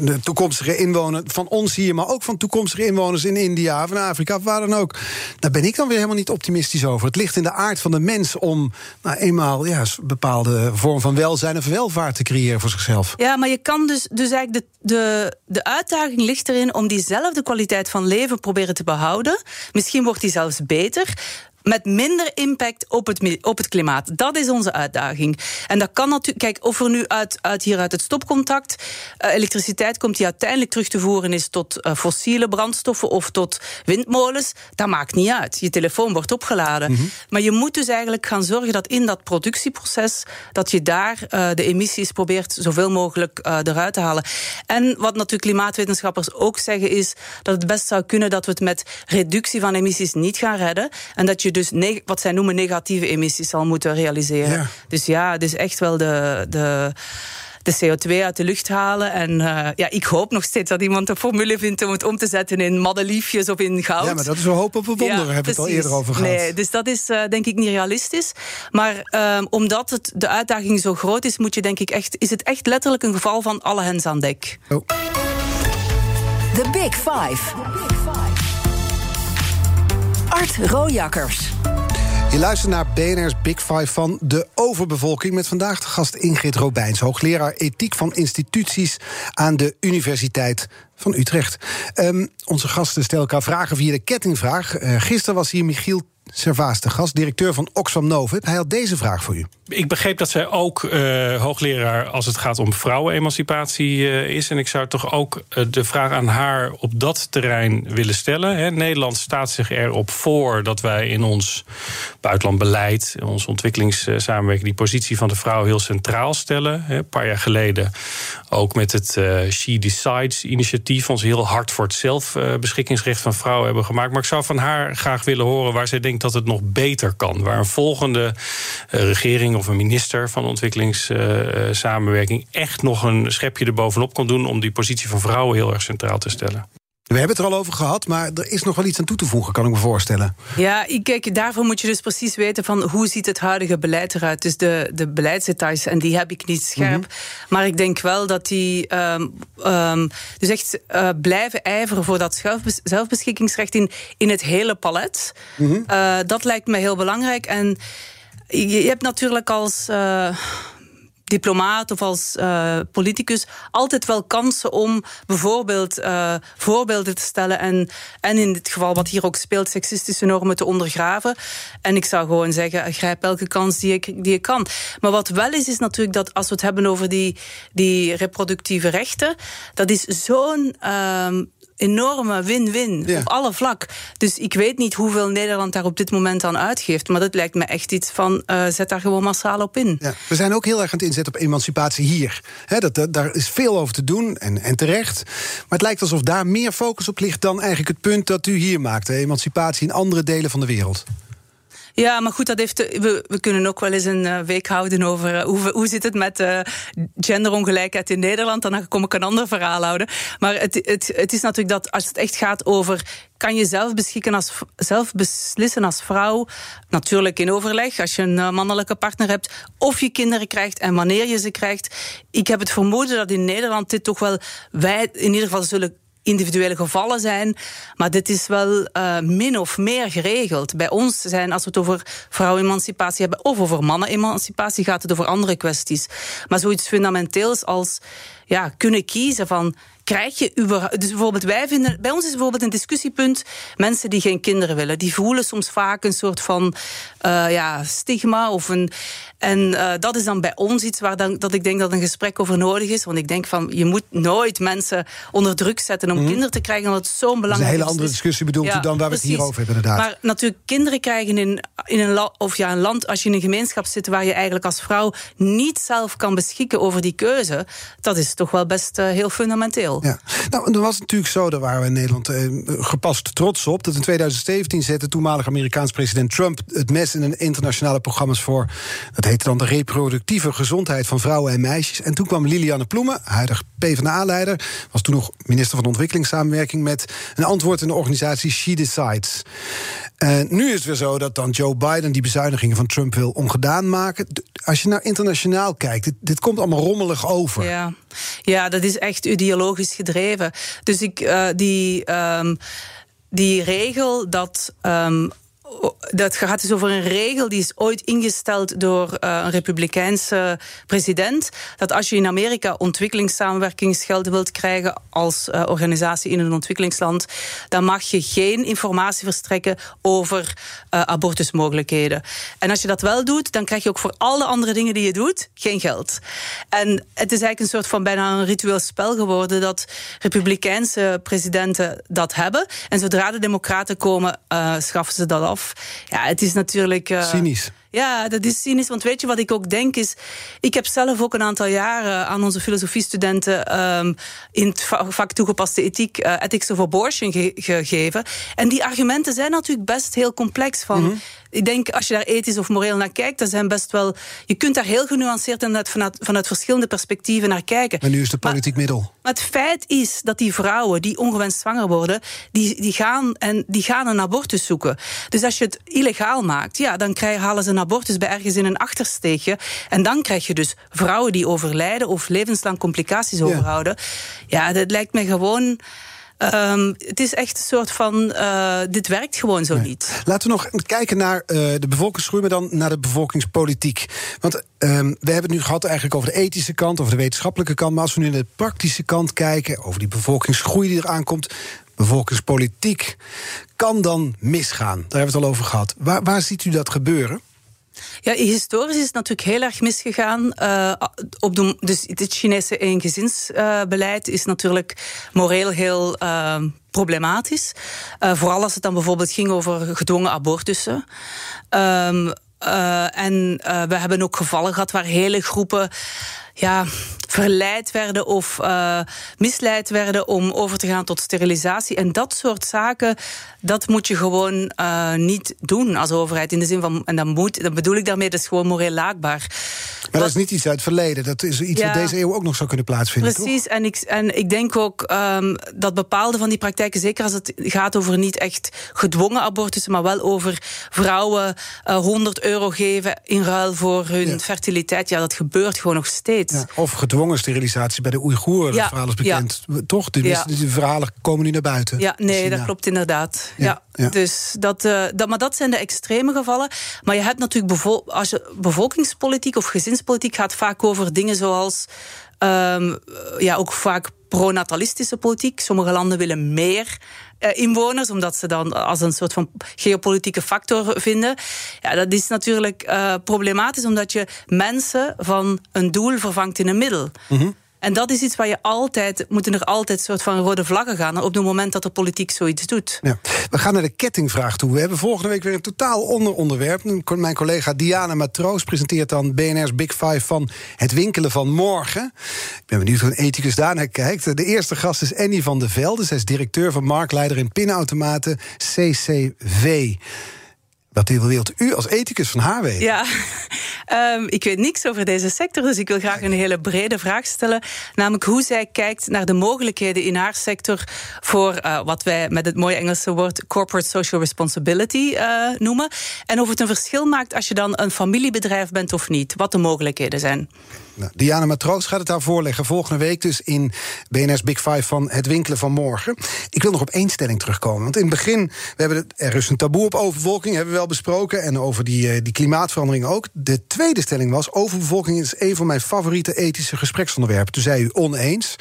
de toekomstige inwoners van ons hier, maar ook van toekomstige inwoners in India, van Afrika, waar dan ook. Daar ben ik dan weer helemaal niet optimistisch over. Het ligt in de aard van de mens om nou, eenmaal ja, een bepaalde vorm van welzijn en welvaart te creëren voor zichzelf. Ja, maar je kan dus, dus eigenlijk de, de, de uitdaging ligt erin om diezelfde kwaliteit van leven proberen te behouden. Misschien wordt die zelfs beter met minder impact op het, op het klimaat. Dat is onze uitdaging. En dat kan natuurlijk. Kijk, of er nu uit, uit hier uit het stopcontact uh, elektriciteit komt die uiteindelijk terug te voeren is tot uh, fossiele brandstoffen of tot windmolens, dat maakt niet uit. Je telefoon wordt opgeladen. Mm -hmm. Maar je moet dus eigenlijk gaan zorgen dat in dat productieproces dat je daar uh, de emissies probeert zoveel mogelijk eruit te halen. En wat natuurlijk klimaatwetenschappers ook zeggen is dat het best zou kunnen dat we het met reductie van emissies niet gaan redden en dat je dus wat zij noemen negatieve emissies zal moeten realiseren. Ja. Dus ja, dus echt wel de. de de CO2 uit de lucht halen. En uh, ja, ik hoop nog steeds dat iemand een formule vindt om het om te zetten in maddeliefjes of in goud. Ja, maar dat is wel hoop op een wonder, ja, hebben we het al eerder over gehad. Nee, dus dat is uh, denk ik niet realistisch. Maar um, omdat het, de uitdaging zo groot is, moet je denk ik echt, is het echt letterlijk een geval van alle hens aan dek. Oh. The Big Five. Art Rojakkers. Je luistert naar BNR's Big Five van de overbevolking... met vandaag de gast Ingrid Robijns, hoogleraar ethiek van instituties... aan de Universiteit van Utrecht. Um, onze gasten stellen elkaar vragen via de kettingvraag. Uh, gisteren was hier Michiel Servaas de directeur van Oxfam Novib. Hij had deze vraag voor u. Ik begreep dat zij ook uh, hoogleraar als het gaat om vrouwenemancipatie uh, is. En ik zou toch ook de vraag aan haar op dat terrein willen stellen. Nederland staat zich erop voor dat wij in ons buitenlandbeleid, in onze ontwikkelingssamenwerking, die positie van de vrouw heel centraal stellen. Een paar jaar geleden ook met het She Decides initiatief, ons heel hard voor het zelfbeschikkingsrecht van vrouwen hebben gemaakt. Maar ik zou van haar graag willen horen waar zij denkt dat het nog beter kan. Waar een volgende regering of een minister van ontwikkelingssamenwerking echt nog een schepje erbovenop kan doen om die positie van vrouwen heel erg centraal te stellen. We hebben het er al over gehad, maar er is nog wel iets aan toe te voegen, kan ik me voorstellen. Ja, kijk, daarvoor moet je dus precies weten van hoe ziet het huidige beleid eruit. Dus de, de beleidsdetails, en die heb ik niet scherp. Mhm. Maar ik denk wel dat die um, um, dus echt uh, blijven ijveren voor dat zelfbeschikkingsrecht in, in het hele palet. Mm -hmm. uh, dat lijkt me heel belangrijk. En je, je hebt natuurlijk als. Uh, diplomaat of als uh, politicus altijd wel kansen om bijvoorbeeld uh, voorbeelden te stellen en, en in dit geval wat hier ook speelt, seksistische normen te ondergraven. En ik zou gewoon zeggen, grijp elke kans die ik, die ik kan. Maar wat wel is, is natuurlijk dat als we het hebben over die, die reproductieve rechten, dat is zo'n um, enorme win-win op alle vlak. Dus ik weet niet hoeveel Nederland daar op dit moment aan uitgeeft. Maar dat lijkt me echt iets van uh, zet daar gewoon massaal op in. Ja. We zijn ook heel erg aan het inzetten op emancipatie hier. He, dat, dat, daar is veel over te doen en, en terecht. Maar het lijkt alsof daar meer focus op ligt dan eigenlijk het punt dat u hier maakt. emancipatie in andere delen van de wereld. Ja, maar goed, dat heeft, we, we kunnen ook wel eens een uh, week houden over uh, hoe, hoe zit het met genderongelijkheid in Nederland. Dan kom ik een ander verhaal houden. Maar het, het, het is natuurlijk dat als het echt gaat over kan je zelf, beschikken als, zelf beslissen als vrouw. Natuurlijk in overleg, als je een mannelijke partner hebt. Of je kinderen krijgt en wanneer je ze krijgt. Ik heb het vermoeden dat in Nederland dit toch wel wij in ieder geval zullen individuele gevallen zijn. Maar dit is wel uh, min of meer geregeld. Bij ons zijn, als we het over vrouwenemancipatie hebben of over mannenemancipatie, gaat het over andere kwesties. Maar zoiets fundamenteels als ja, kunnen kiezen van krijg je überhaupt. Dus bijvoorbeeld, wij vinden. Bij ons is bijvoorbeeld een discussiepunt. Mensen die geen kinderen willen, die voelen soms vaak een soort van uh, ja, stigma. Of een, en uh, dat is dan bij ons iets waar dan, dat ik denk dat een gesprek over nodig is. Want ik denk van je moet nooit mensen onder druk zetten om mm. kinderen te krijgen. Omdat het zo'n belangrijk is. een hele andere discussie bedoelt ja, u dan waar we het hier over hebben, inderdaad. Maar natuurlijk, kinderen krijgen in, in een, la, of ja, een land, als je in een gemeenschap zit waar je eigenlijk als vrouw niet zelf kan beschikken over die keuze, dat is toch wel best uh, heel fundamenteel. Ja. Nou, dan was natuurlijk zo, daar waren we in Nederland eh, gepast trots op. Dat in 2017 zette toenmalig Amerikaans president Trump het mes in een internationale programma's voor. Dat heette dan de reproductieve gezondheid van vrouwen en meisjes. En toen kwam Lilianne Ploemen, huidig PvdA-leider, was toen nog minister van Ontwikkelingssamenwerking, met een antwoord in de organisatie She Decides. En nu is het weer zo dat dan Joe Biden die bezuinigingen van Trump wil ongedaan maken. Als je naar internationaal kijkt, dit, dit komt allemaal rommelig over. Ja. ja, dat is echt ideologisch gedreven. Dus ik, uh, die, um, die regel dat um, dat gaat dus over een regel die is ooit ingesteld door uh, een republikeinse president. Dat als je in Amerika ontwikkelingssamenwerkingsgelden wilt krijgen als uh, organisatie in een ontwikkelingsland, dan mag je geen informatie verstrekken over uh, abortusmogelijkheden. En als je dat wel doet, dan krijg je ook voor alle andere dingen die je doet geen geld. En het is eigenlijk een soort van bijna een ritueel spel geworden dat republikeinse presidenten dat hebben. En zodra de democraten komen, schaffen ze dat af. Ja, het is natuurlijk. Uh, Cynisch. Ja, dat is cynisch. Want weet je wat ik ook denk is... Ik heb zelf ook een aantal jaren aan onze filosofiestudenten... Um, in het vak toegepaste ethiek, uh, ethics of abortion ge gegeven. En die argumenten zijn natuurlijk best heel complex. Van, mm -hmm. Ik denk, als je daar ethisch of moreel naar kijkt... dan zijn best wel... Je kunt daar heel genuanceerd en vanuit, vanuit verschillende perspectieven naar kijken. Maar nu is het politiek maar, middel. Maar het feit is dat die vrouwen die ongewenst zwanger worden... die, die, gaan, en die gaan een abortus zoeken. Dus als je het illegaal maakt, ja, dan krijgen, halen ze een abortus bij ergens in een achtersteegje. En dan krijg je dus vrouwen die overlijden of levenslang complicaties overhouden. Ja, dat lijkt me gewoon. Um, het is echt een soort van. Uh, dit werkt gewoon zo nee. niet. Laten we nog kijken naar uh, de bevolkingsgroei, maar dan naar de bevolkingspolitiek. Want um, we hebben het nu gehad eigenlijk over de ethische kant, over de wetenschappelijke kant. Maar als we nu naar de praktische kant kijken, over die bevolkingsgroei die eraan komt. Bevolkingspolitiek kan dan misgaan. Daar hebben we het al over gehad. Waar, waar ziet u dat gebeuren? Ja, historisch is het natuurlijk heel erg misgegaan. Uh, op dus het Chinese eengezinsbeleid is natuurlijk moreel heel uh, problematisch. Uh, vooral als het dan bijvoorbeeld ging over gedwongen abortussen. Um, en we hebben ook gevallen gehad waar hele groepen ja, verleid werden of uh, misleid werden om over te gaan tot sterilisatie. En dat soort zaken, dat moet je gewoon uh, niet doen als overheid. In de zin van, en dat moet, dat bedoel ik daarmee, dat is gewoon moreel laakbaar. Maar dat is niet iets uit het verleden. Dat is iets ja, wat deze eeuw ook nog zou kunnen plaatsvinden. Precies, en ik, en ik denk ook um, dat bepaalde van die praktijken, zeker als het gaat over niet echt gedwongen abortussen, maar wel over vrouwen uh, 100 euro geven in ruil voor hun ja. fertiliteit, ja, dat gebeurt gewoon nog steeds. Ja, of gedwongen sterilisatie bij de Oeigoeren, ja, verhaal is bekend. Toch? De, ja. die verhalen komen nu naar buiten. Ja, nee, dat klopt inderdaad. Ja. Ja. Dus dat, uh, dat, maar dat zijn de extreme gevallen. Maar je hebt natuurlijk bevol als je bevolkingspolitiek of gezinspolitiek gaat vaak over dingen zoals. Um, ja, ook vaak pronatalistische politiek. Sommige landen willen meer uh, inwoners, omdat ze dan als een soort van geopolitieke factor vinden. Ja, dat is natuurlijk uh, problematisch, omdat je mensen van een doel vervangt in een middel. -hmm. En dat is iets waar je altijd, moeten er altijd soort van rode vlaggen gaan op het moment dat de politiek zoiets doet. Ja. We gaan naar de kettingvraag toe. We hebben volgende week weer een totaal onder onderwerp. Mijn collega Diana Matroos presenteert dan BNR's Big Five van het winkelen van morgen. Ik ben benieuwd hoe een ethicus daarnaar kijkt. De eerste gast is Annie van der Velde. Zij is directeur van marktleider in pinautomaten CCV. Wat wilt u als ethicus van haar weten? Ja, um, ik weet niks over deze sector, dus ik wil graag een hele brede vraag stellen. Namelijk hoe zij kijkt naar de mogelijkheden in haar sector voor uh, wat wij met het mooie Engelse woord corporate social responsibility uh, noemen. En of het een verschil maakt als je dan een familiebedrijf bent of niet. Wat de mogelijkheden zijn. Nou, Diana Matroos gaat het daar voorleggen. Volgende week dus in BNS Big Five van het winkelen van morgen. Ik wil nog op één stelling terugkomen. Want in het begin, we hebben het, er is een taboe op overbevolking, hebben we wel besproken. En over die, die klimaatverandering ook. De tweede stelling was, overbevolking is een van mijn favoriete ethische gespreksonderwerpen. Toen zei u oneens.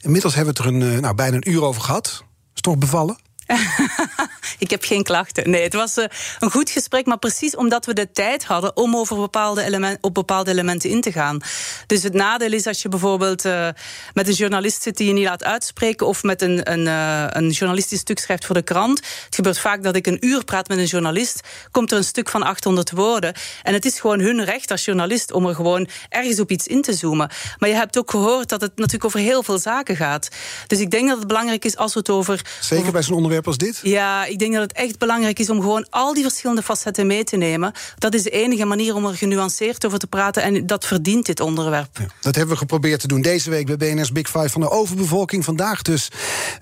Inmiddels hebben we het er een, nou, bijna een uur over gehad. Is toch bevallen? ik heb geen klachten. Nee, het was uh, een goed gesprek, maar precies omdat we de tijd hadden om over bepaalde element, op bepaalde elementen in te gaan. Dus het nadeel is als je bijvoorbeeld uh, met een journalist zit die je niet laat uitspreken, of met een, een, uh, een journalistisch stuk schrijft voor de krant. Het gebeurt vaak dat ik een uur praat met een journalist, komt er een stuk van 800 woorden. En het is gewoon hun recht als journalist om er gewoon ergens op iets in te zoomen. Maar je hebt ook gehoord dat het natuurlijk over heel veel zaken gaat. Dus ik denk dat het belangrijk is als we het over. Zeker bij zo'n onderwerp als dit? Ja, ik denk dat het echt belangrijk is om gewoon al die verschillende facetten mee te nemen. Dat is de enige manier om er genuanceerd over te praten. En dat verdient dit onderwerp. Ja, dat hebben we geprobeerd te doen deze week bij BNS Big Five van de overbevolking. Vandaag dus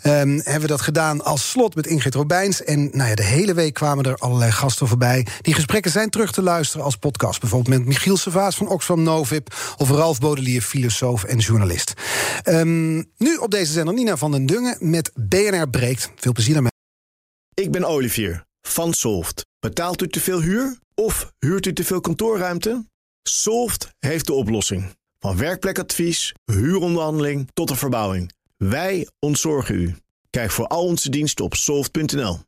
um, hebben we dat gedaan als slot met Ingrid Robijns. En nou ja, de hele week kwamen er allerlei gasten voorbij. Die gesprekken zijn terug te luisteren als podcast. Bijvoorbeeld met Michiel Servaas van Oxfam Novib. Of Ralf Bodelier, filosoof en journalist. Um, nu op deze zender Nina van den Dungen met BNR Breekt. Veel plezier daarmee. Ik ben Olivier van Solft. Betaalt u te veel huur of huurt u te veel kantoorruimte? Solft heeft de oplossing. Van werkplekadvies, huuronderhandeling tot de verbouwing. Wij ontzorgen u. Kijk voor al onze diensten op soft.nl.